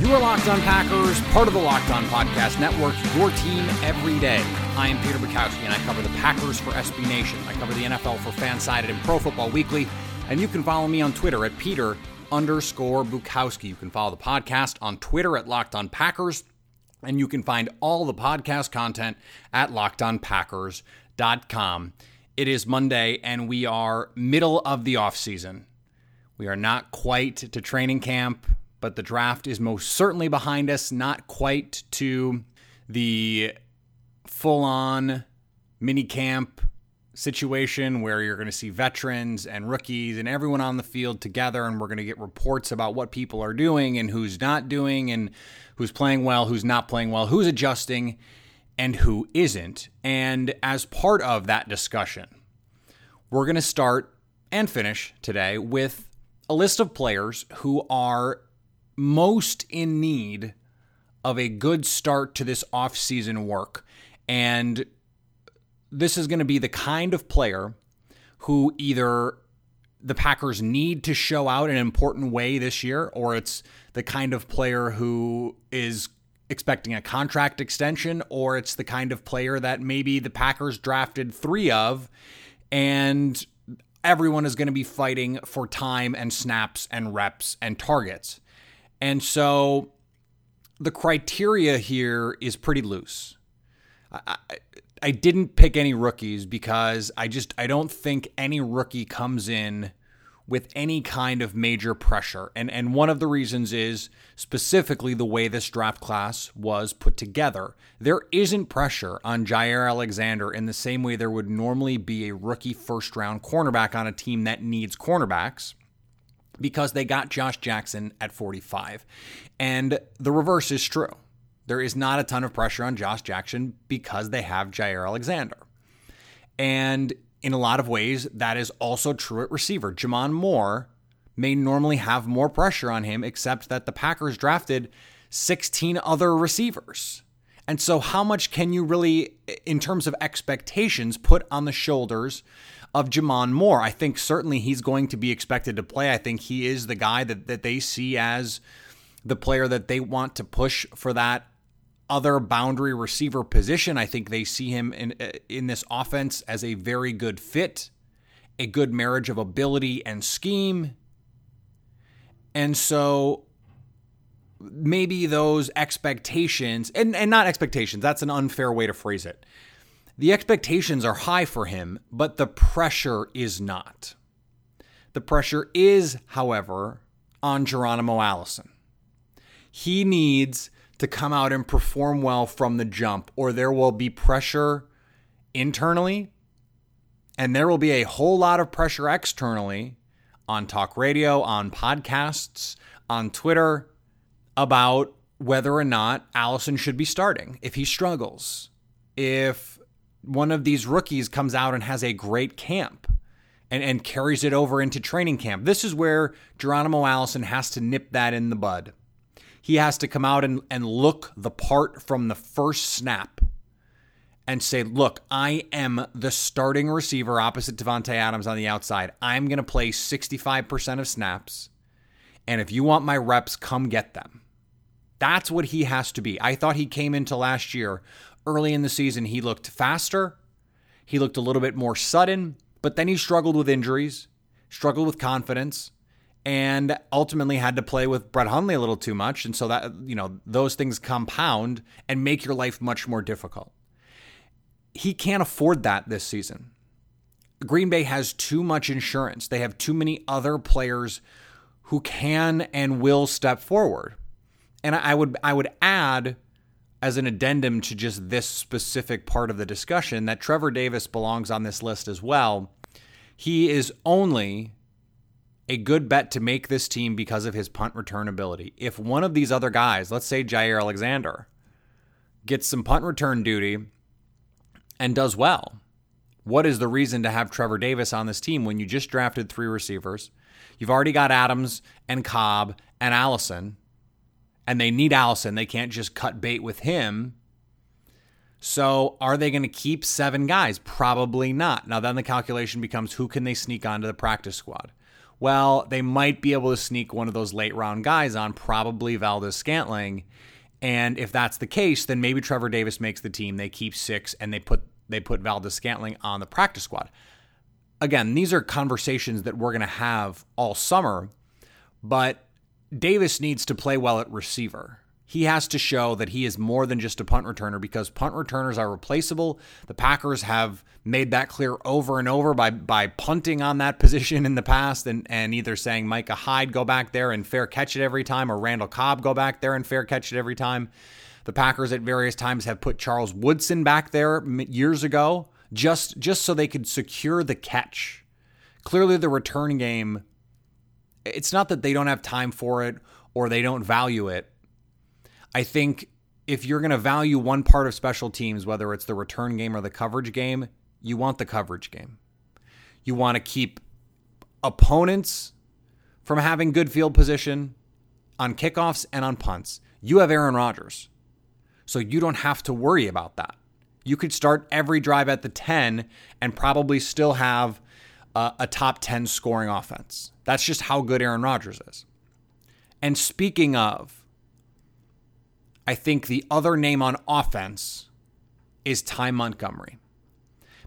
You are Locked On Packers, part of the Locked On Podcast Network, your team every day. I am Peter Bukowski, and I cover the Packers for SB Nation. I cover the NFL for Fansided and Pro Football Weekly, and you can follow me on Twitter at Peter underscore Bukowski. You can follow the podcast on Twitter at Locked On Packers, and you can find all the podcast content at LockedOnPackers.com. It is Monday, and we are middle of the off season. We are not quite to training camp, but the draft is most certainly behind us, not quite to the full on mini camp situation where you're going to see veterans and rookies and everyone on the field together, and we're going to get reports about what people are doing and who's not doing, and who's playing well, who's not playing well, who's adjusting, and who isn't. And as part of that discussion, we're going to start and finish today with a list of players who are most in need of a good start to this offseason work. And this is going to be the kind of player who either the Packers need to show out in an important way this year, or it's the kind of player who is expecting a contract extension, or it's the kind of player that maybe the Packers drafted three of and everyone is going to be fighting for time and snaps and reps and targets. And so the criteria here is pretty loose. I, I, I, didn't pick any rookies because I just I don't think any rookie comes in with any kind of major pressure. And and one of the reasons is specifically the way this draft class was put together. There isn't pressure on Jaire Alexander in the same way there would normally be a rookie first round cornerback on a team that needs cornerbacks because they got Josh Jackson at 45. And the reverse is true. There is not a ton of pressure on Josh Jackson because they have Jaire Alexander. And in a lot of ways, that is also true at receiver. J'Mon Moore may normally have more pressure on him, except that the Packers drafted 16 other receivers. And so, how much can you really, in terms of expectations, put on the shoulders of J'Mon Moore? I think certainly he's going to be expected to play. I think he is the guy that, that they see as the player that they want to push for that other boundary receiver position. I think they see him in in this offense as a very good fit, a good marriage of ability and scheme. And so maybe those expectations and, and not expectations, that's an unfair way to phrase it. The expectations are high for him, but the pressure is not. The pressure is, however, on Geronimo Allison. He needs to come out and perform well from the jump, or there will be pressure internally, and there will be a whole lot of pressure externally on talk radio, on podcasts, on Twitter about whether or not Allison should be starting if he struggles. If one of these rookies comes out and has a great camp and, and carries it over into training camp. This is where Geronimo Allison has to nip that in the bud he has to come out and, and look the part from the first snap and say, look, I am the starting receiver opposite Davante Adams on the outside. I'm going to play 65% of snaps. And if you want my reps, come get them. That's what he has to be. I thought he came into last year early in the season. He looked faster. He looked a little bit more sudden, But then he struggled with injuries, struggled with confidence, and ultimately had to play with Brett Hundley a little too much. And so that, you know, those things compound and make your life much more difficult. He can't afford that this season. Green Bay has too much insurance. They have too many other players who can and will step forward. And I would I would add as an addendum to just this specific part of the discussion that Trevor Davis belongs on this list as well. He is only a good bet to make this team because of his punt return ability. If one of these other guys, let's say Jaire Alexander, gets some punt return duty and does well, what is the reason to have Trevor Davis on this team when you just drafted three receivers? You've already got Adams and Cobb and Allison, and they need Allison. They can't just cut bait with him. So, are they going to keep seven guys? Probably not. Now, then the calculation becomes who can they sneak onto the practice squad? Well, they might be able to sneak one of those late round guys on, probably Valdes-Scantling. And if that's the case, then maybe Trevor Davis makes the team. They keep six and they put they put Valdes-Scantling on the practice squad. Again, these are conversations that we're going to have all summer, but Davis needs to play well at receiver. He has to show that he is more than just a punt returner because punt returners are replaceable. The Packers have made that clear over and over by by punting on that position in the past and, and either saying Micah Hyde go back there and fair catch it every time or Randall Cobb go back there and fair catch it every time. The Packers at various times have put Charles Woodson back there years ago just just so they could secure the catch. Clearly the return game it's not that they don't have time for it or they don't value it. I think if you're going to value one part of special teams, whether it's the return game or the coverage game, you want the coverage game. You want to keep opponents from having good field position on kickoffs and on punts. You have Aaron Rodgers. So you don't have to worry about that. You could start every drive at the 10 and probably still have a, a top 10 scoring offense. That's just how good Aaron Rodgers is. And speaking of, I think the other name on offense is Ty Montgomery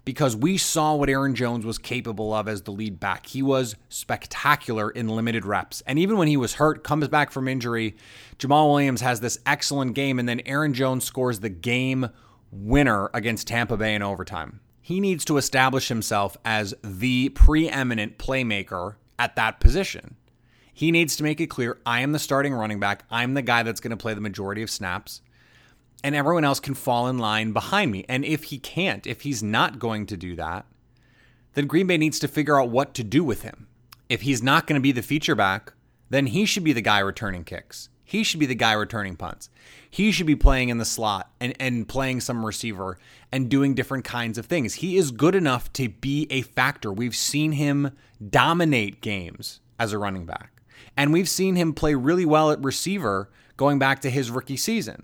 because we saw what Aaron Jones was capable of as the lead back. He was spectacular in limited reps. And even when he was hurt, comes back from injury, Jamaal Williams has this excellent game, and then Aaron Jones scores the game winner against Tampa Bay in overtime. He needs to establish himself as the preeminent playmaker at that position. He needs to make it clear I am the starting running back. I'm the guy that's going to play the majority of snaps and everyone else can fall in line behind me. And if he can't, if he's not going to do that, then Green Bay needs to figure out what to do with him. If he's not going to be the feature back, then he should be the guy returning kicks. He should be the guy returning punts. He should be playing in the slot and, and playing some receiver and doing different kinds of things. He is good enough to be a factor. We've seen him dominate games as a running back. And we've seen him play really well at receiver going back to his rookie season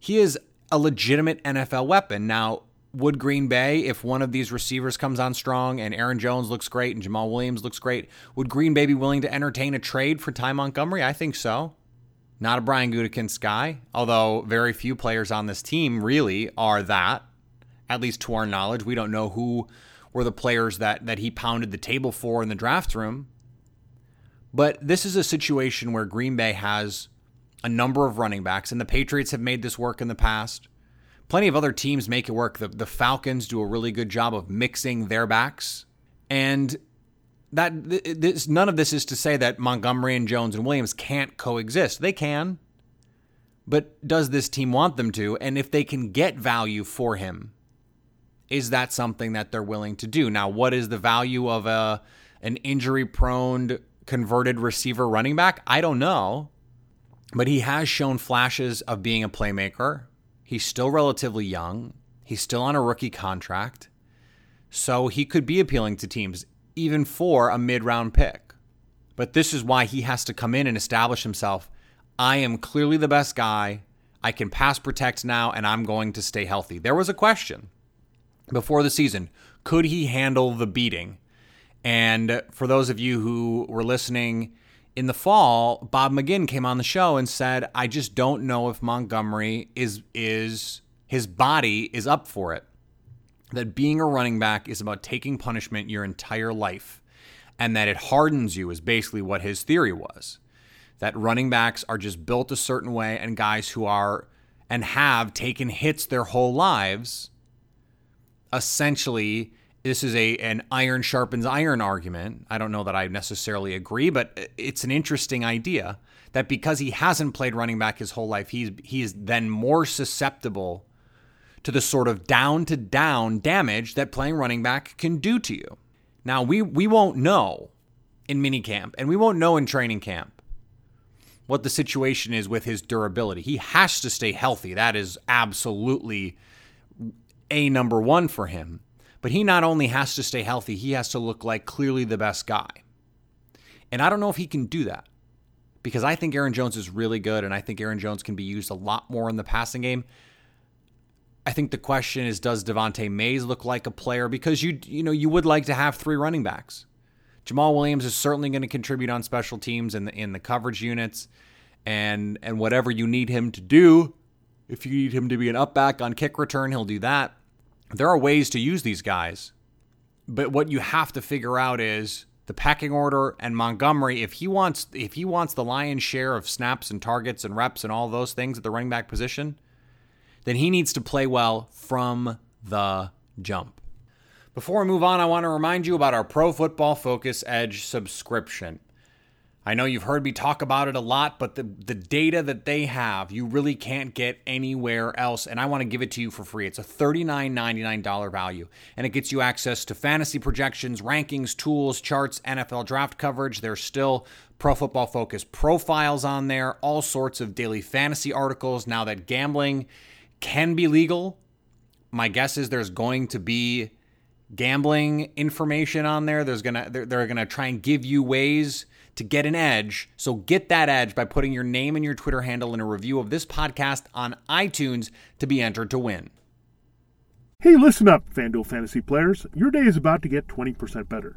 he is a legitimate NFL weapon. Now, would Green Bay, if one of these receivers comes on strong and Aaron Jones looks great and Jamaal Williams looks great, would Green Bay be willing to entertain a trade for Ty Montgomery? I think so. Not a Brian Gutekunst guy, although very few players on this team really are that. At least to our knowledge, we don't know who were the players that that he pounded the table for in the draft room. But this is a situation where Green Bay has a number of running backs, and the Patriots have made this work in the past. Plenty of other teams make it work. The, the Falcons do a really good job of mixing their backs. And that this, none of this is to say that Montgomery and Jones and Williams can't coexist. They can. But does this team want them to? And if they can get value for him, is that something that they're willing to do? Now, what is the value of a an injury prone converted receiver running back? I don't know. But he has shown flashes of being a playmaker. He's still relatively young. He's still on a rookie contract. So he could be appealing to teams, even for a mid round pick. But this is why he has to come in and establish himself. I am clearly the best guy. I can pass protect now, and I'm going to stay healthy. There was a question before the season could he handle the beating? And for those of you who were listening, in the fall, Bob McGinn came on the show and said, "I just don't know if Montgomery is is his body is up for it." that being a running back is about taking punishment your entire life and that it hardens you, is basically what his theory was. That running backs are just built a certain way, and guys who are and have taken hits their whole lives essentially this is a an iron sharpens iron argument. I don't know that I necessarily agree, but it's an interesting idea that because he hasn't played running back his whole life, he's he is then more susceptible to the sort of down to down damage that playing running back can do to you. Now we we won't know in minicamp and we won't know in training camp what the situation is with his durability. He has to stay healthy. That is absolutely a number 1 for him. But he not only has to stay healthy, he has to look like clearly the best guy. And I don't know if he can do that because I think Aaron Jones is really good and I think Aaron Jones can be used a lot more in the passing game. I think the question is does Devante Mays look like a player because you you know you would like to have three running backs. Jamaal Williams is certainly going to contribute on special teams and in, in the coverage units and and whatever you need him to do. If you need him to be an up back on kick return, he'll do that there are ways to use these guys. But what you have to figure out is the packing order and Montgomery if he wants if he wants the lion's share of snaps and targets and reps and all those things at the running back position, then he needs to play well from the jump. Before we move on, I want to remind you about our Pro Football Focus Edge subscription. I know you've heard me talk about it a lot, but the, the data that they have, you really can't get anywhere else. And I want to give it to you for free. It's a $39.99 value, and it gets you access to fantasy projections, rankings, tools, charts, NFL draft coverage. There's still pro football focus profiles on there, all sorts of daily fantasy articles. Now that gambling can be legal, my guess is there's going to be gambling information on there. There's gonna they're, they're gonna try and give you ways to get an edge. So get that edge by putting your name and your Twitter handle in a review of this podcast on iTunes to be entered to win. Hey, listen up, FanDuel fantasy players. Your day is about to get 20% better.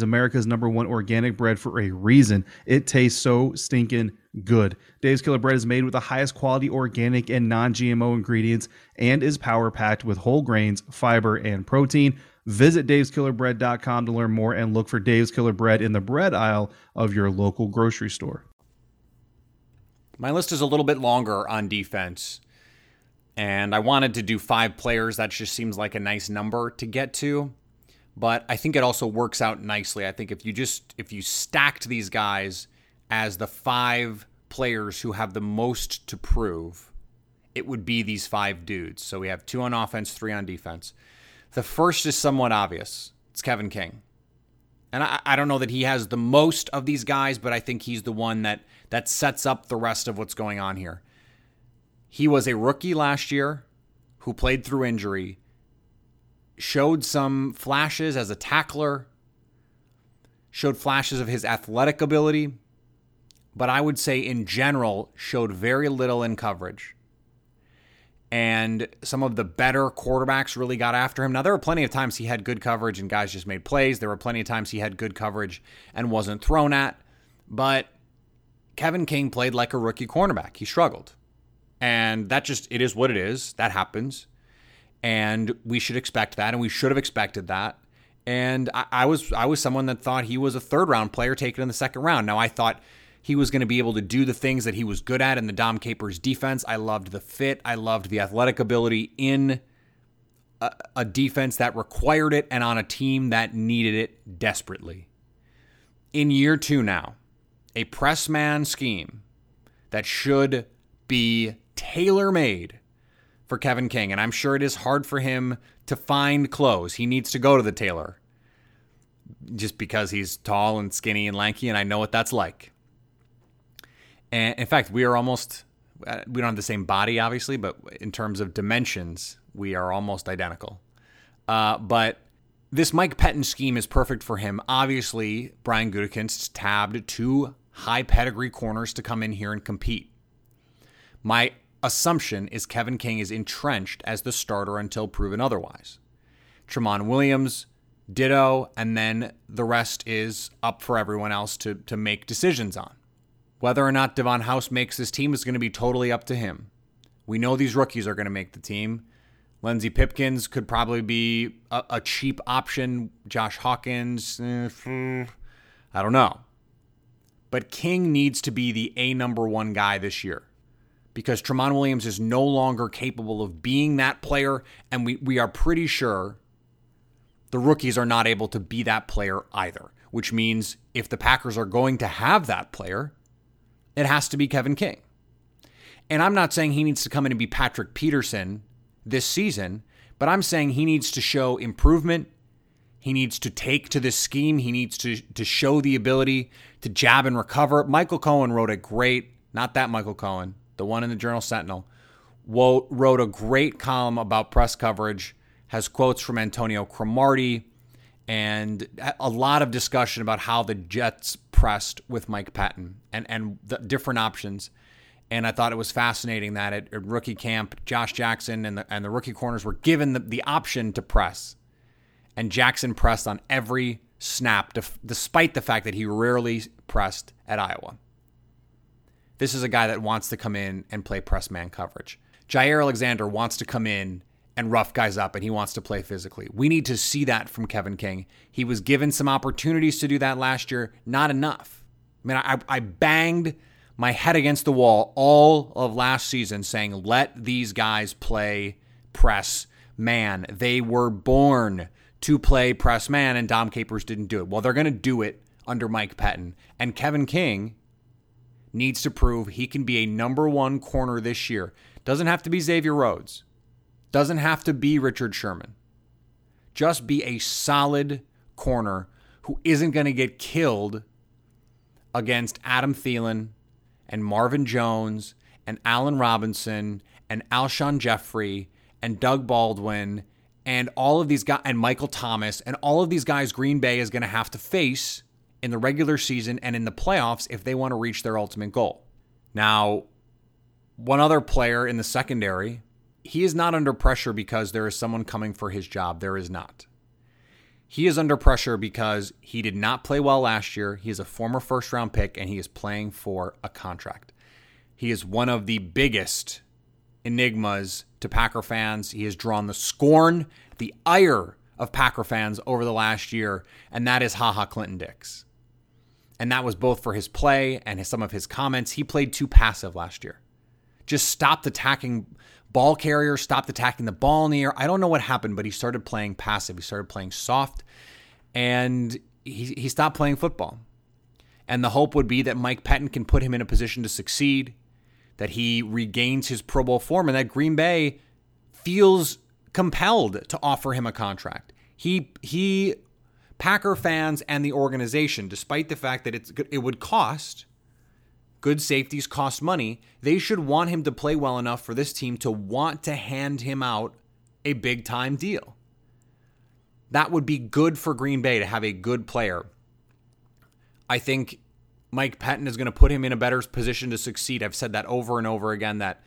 is America's number one organic bread for a reason. It tastes so stinking good. Dave's Killer Bread is made with the highest quality organic and non GMO ingredients and is power packed with whole grains, fiber, and protein. Visit daveskillerbread.com to learn more and look for Dave's Killer Bread in the bread aisle of your local grocery store. My list is a little bit longer on defense, and I wanted to do five players. That just seems like a nice number to get to but I think it also works out nicely. I think if you just if you stacked these guys as the five players who have the most to prove, it would be these five dudes. So we have two on offense, three on defense. The first is somewhat obvious. It's Kevin King. And I, I don't know that he has the most of these guys, but I think he's the one that that sets up the rest of what's going on here. He was a rookie last year who played through injury showed some flashes as a tackler, showed flashes of his athletic ability, but I would say in general showed very little in coverage. And some of the better quarterbacks really got after him. Now, there were plenty of times he had good coverage and guys just made plays. There were plenty of times he had good coverage and wasn't thrown at. But Kevin King played like a rookie cornerback. He struggled. And that just, it is what it is. That happens. And we should expect that. And we should have expected that. And I, I was I was someone that thought he was a third round player taken in the second round. Now I thought he was going to be able to do the things that he was good at in the Dom Capers defense. I loved the fit. I loved the athletic ability in a, a, defense that required it and on a team that needed it desperately. In year two now, a press man scheme that should be tailor made for Kevin King. And I'm sure it is hard for him to find clothes. He needs to go to the tailor just because he's tall and skinny and lanky, and I know what that's like. And in fact, we are almost, uh, we don't have the same body, obviously, but in terms of dimensions, we are almost identical. Uh, but this Mike Pettine scheme is perfect for him. Obviously, Brian Gutekunst tabbed two high pedigree corners to come in here and compete. My assumption is Kevin King is entrenched as the starter until proven otherwise. Tramon Williams, ditto, and then the rest is up for everyone else to, to make decisions on. Whether or not Davon House makes this team is going to be totally up to him. We know these rookies are going to make the team. Lenzy Pipkins could probably be a, a cheap option. Josh Hawkins, eh, I don't know. But King needs to be the A number one guy this year because Tramon Williams is no longer capable of being that player, and we, we are pretty sure the rookies are not able to be that player either, which means if the Packers are going to have that player, it has to be Kevin King. And I'm not saying he needs to come in and be Patrick Peterson this season, but I'm saying he needs to show improvement. He needs to take to this scheme. He needs to, to show the ability to jab and recover. Michael Cohen wrote a great, not that Michael Cohen, the one in the Journal Sentinel, wrote a great column about press coverage, has quotes from Antonio Cromartie, and a lot of discussion about how the Jets pressed with Mike Pettine and, and the different options. And I thought it was fascinating that at, at rookie camp, Josh Jackson and the, and the rookie corners were given the, the option to press. And Jackson pressed on every snap, despite the fact that he rarely pressed at Iowa. This is a guy that wants to come in and play press man coverage. Jaire Alexander wants to come in and rough guys up and he wants to play physically. We need to see that from Kevin King. He was given some opportunities to do that last year, not enough. I mean, I, I banged my head against the wall all of last season saying, let these guys play press man. They were born to play press man, and Dom Capers didn't do it. Well, they're going to do it under Mike Pettine. And Kevin King needs to prove he can be a number one corner this year. Doesn't have to be Xavier Rhodes. Doesn't have to be Richard Sherman. Just be a solid corner who isn't going to get killed against Adam Thielen and Marvin Jones and Allen Robinson and Alshon Jeffery and Doug Baldwin and all of these guys and Michael Thomas and all of these guys Green Bay is going to have to face in the regular season and in the playoffs if they want to reach their ultimate goal. Now, one other player in the secondary he is not under pressure because there is someone coming for his job. There is not. He is under pressure because he did not play well last year. He is a former first round pick and he is playing for a contract. He is one of the biggest enigmas to Packer fans. He has drawn the scorn, the ire of Packer fans over the last year, and that is Ha Ha Clinton Dix. And that was both for his play and his, some of his comments. He played too passive last year. Just stopped attacking ball carrier stopped attacking the ball in the air. I don't know what happened, but he started playing passive. He started playing soft, and he, he stopped playing football. And the hope would be that Mike Pettine can put him in a position to succeed, that he regains his Pro Bowl form, and that Green Bay feels compelled to offer him a contract. He he Packer fans and the organization, despite the fact that it's it would cost good safeties cost money. They should want him to play well enough for this team to want to hand him out a big time deal. That would be good for Green Bay to have a good player. I think Mike Pettine is going to put him in a better position to succeed. I've said that over and over again that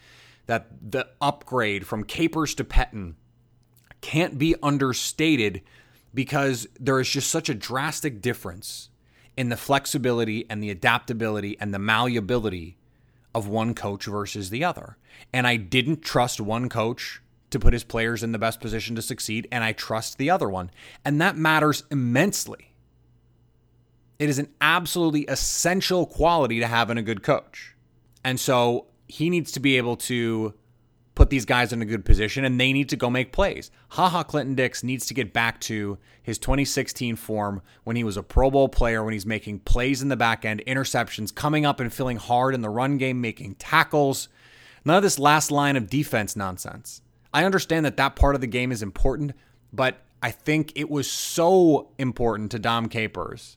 that the upgrade from Capers to Pettine can't be understated because there is just such a drastic difference in the flexibility and the adaptability and the malleability of one coach versus the other. And I didn't trust one coach to put his players in the best position to succeed, and I trust the other one. And that matters immensely. It is an absolutely essential quality to have in a good coach. And so he needs to be able to put these guys in a good position and they need to go make plays. Ha Ha Clinton Dix needs to get back to his 2016 form when he was a Pro Bowl player, when he's making plays in the back end, interceptions, coming up and feeling hard in the run game, making tackles. None of this last line of defense nonsense. I understand that that part of the game is important, but I think it was so important to Dom Capers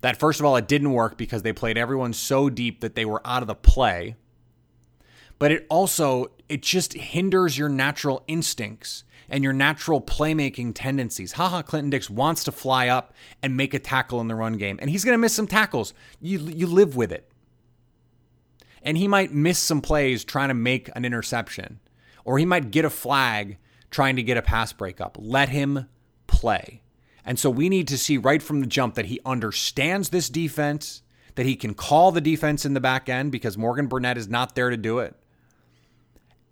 that, first of all, it didn't work because they played everyone so deep that they were out of the play but it also it just hinders your natural instincts and your natural playmaking tendencies. Ha Ha, Clinton Dix wants to fly up and make a tackle in the run game, and he's going to miss some tackles. You you live with it, and he might miss some plays trying to make an interception, or he might get a flag trying to get a pass breakup. Let him play. And so we need to see right from the jump that he understands this defense, that he can call the defense in the back end because Morgan Burnett is not there to do it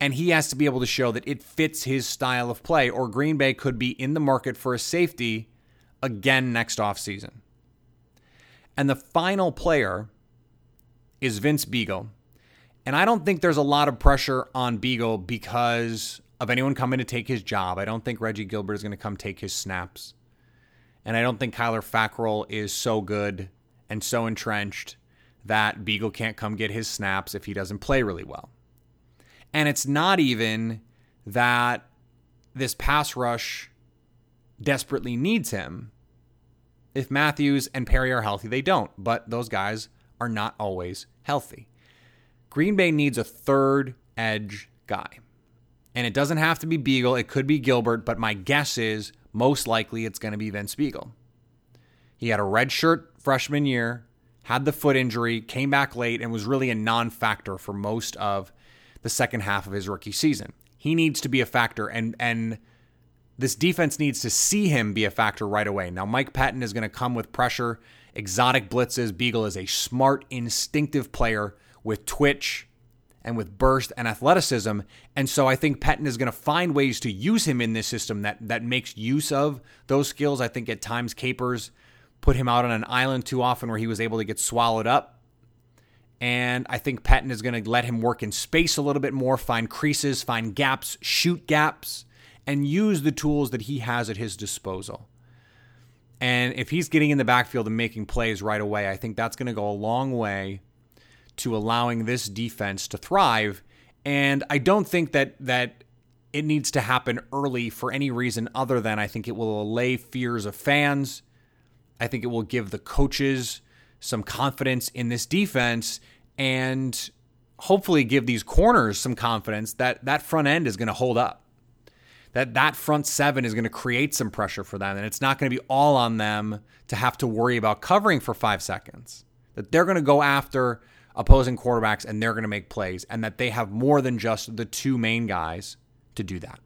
and he has to be able to show that it fits his style of play, or Green Bay could be in the market for a safety again next offseason. And the final player is Vince Biegel. And I don't think there's a lot of pressure on Biegel because of anyone coming to take his job. I don't think Reggie Gilbert is going to come take his snaps. And I don't think Kyler Fackrell is so good and so entrenched that Biegel can't come get his snaps if he doesn't play really well. And it's not even that this pass rush desperately needs him. If Matthews and Perry are healthy, they don't, but those guys are not always healthy. Green Bay needs a third edge guy. And it doesn't have to be Biegel, it could be Gilbert, but my guess is most likely it's going to be Vince Biegel. He had a red shirt freshman year, had the foot injury, came back late, and was really a non factor for most of the second half of his rookie season. He needs to be a factor, and and this defense needs to see him be a factor right away. Now, Mike Pettine is going to come with pressure, exotic blitzes. Biegel is a smart, instinctive player with twitch and with burst and athleticism. And so I think Pettine is going to find ways to use him in this system that that makes use of those skills. I think at times Capers put him out on an island too often where he was able to get swallowed up and I think Pettine is going to let him work in space a little bit more, find creases, find gaps, shoot gaps, and use the tools that he has at his disposal. And if he's getting in the backfield and making plays right away, I think that's going to go a long way to allowing this defense to thrive. And I don't think that that it needs to happen early for any reason other than I think it will allay fears of fans. I think it will give the coaches some confidence in this defense and hopefully give these corners some confidence that that front end is going to hold up. That that front seven is going to create some pressure for them and it's not going to be all on them to have to worry about covering for 5 seconds. That they're going to go after opposing quarterbacks and they're going to make plays and that they have more than just the two main guys to do that.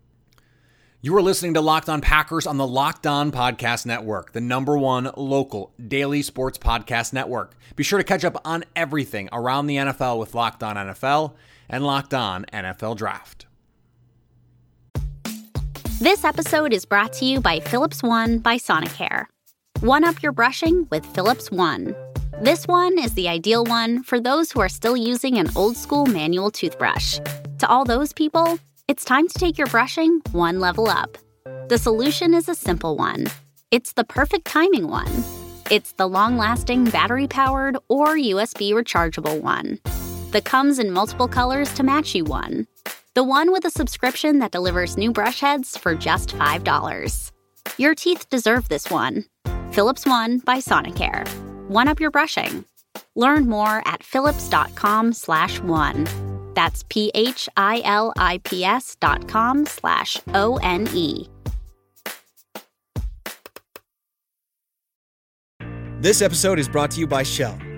You are listening to Locked On Packers on the Locked On Podcast Network, the number one local daily sports podcast network. Be sure to catch up on everything around the NFL with Locked On NFL and Locked On NFL Draft. This episode is brought to you by Philips One by Sonicare. One up your brushing with Philips One. This one is the ideal one for those who are still using an old school manual toothbrush. To all those people, it's time to take your brushing one level up. The solution is a simple one it's the perfect timing one. It's the long lasting battery powered or USB rechargeable one. The comes in multiple colors to match you one. The one with a subscription that delivers new brush heads for just $5. Your teeth deserve this one. Philips One by Sonicare. One up your brushing. Learn more at philips.com slash one. That's p-h-i-l-i-p-s dot com slash O-N-E. This episode is brought to you by Shell.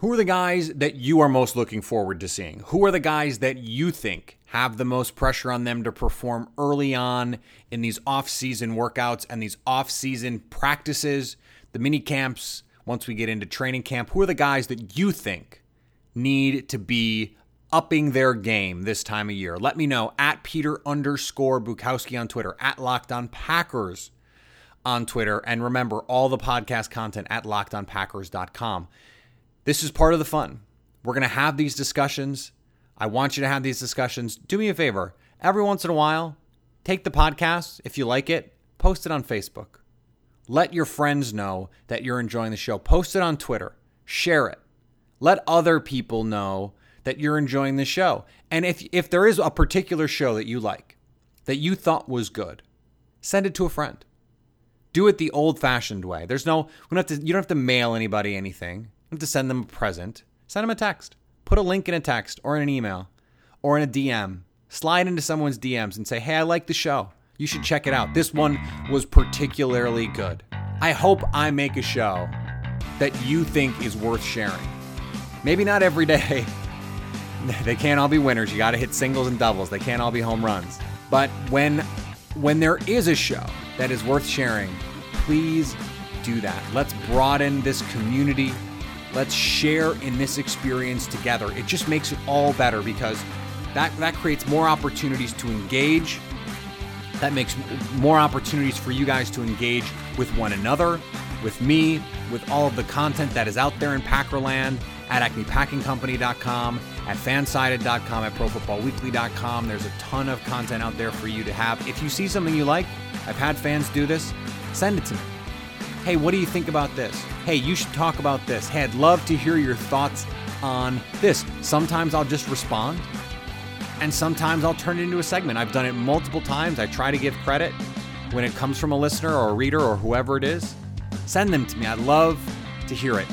Who are the guys that you are most looking forward to seeing? Who are the guys that you think have the most pressure on them to perform early on in these off-season workouts and these off-season practices, the mini camps, once we get into training camp? Who are the guys that you think need to be upping their game this time of year? Let me know at Peter underscore Bukowski on Twitter, at Locked On Packers on Twitter, and remember all the podcast content at lockedonpackers.com. This is part of the fun. We're going to have these discussions. I want you to have these discussions. Do me a favor. Every once in a while, take the podcast, if you like it, post it on Facebook. Let your friends know that you're enjoying the show. Post it on Twitter. Share it. Let other people know that you're enjoying the show. And if if there is a particular show that you like, that you thought was good, send it to a friend. Do it the old-fashioned way. There's no we don't have to you don't have to mail anybody anything to send them a present. Send them a text. Put a link in a text or in an email or in a DM. Slide into someone's DMs and say, hey, I like the show. You should check it out. This one was particularly good. I hope I make a show that you think is worth sharing. Maybe not every day. They can't all be winners. You got to hit singles and doubles. They can't all be home runs. But when when there is a show that is worth sharing, please do that. Let's broaden this community Let's share in this experience together. It just makes it all better because that, that creates more opportunities to engage. That makes more opportunities for you guys to engage with one another, with me, with all of the content that is out there in Packerland at acmepackingcompany.com, at fansided.com, at profootballweekly.com. There's a ton of content out there for you to have. If you see something you like, I've had fans do this, send it to me. Hey, what do you think about this? Hey, you should talk about this. Hey, I'd love to hear your thoughts on this. Sometimes I'll just respond, and sometimes I'll turn it into a segment. I've done it multiple times. I try to give credit when it comes from a listener or a reader or whoever it is. Send them to me. I'd love to hear it.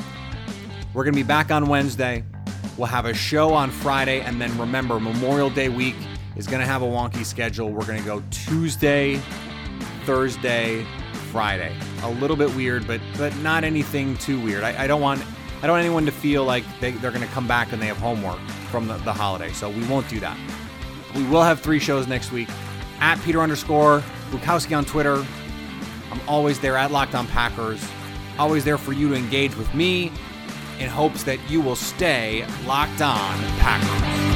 We're going to be back on Wednesday. We'll have a show on Friday, and then remember, Memorial Day week is going to have a wonky schedule. We're going to go Tuesday, Thursday, Friday. A little bit weird, but but not anything too weird. I, I don't want I don't want anyone to feel like they, they're going to come back and they have homework from the, the holiday. So we won't do that. We will have three shows next week. At Peter underscore Bukowski on Twitter. I'm always there at Locked On Packers. Always there for you to engage with me in hopes that you will stay locked on Packers.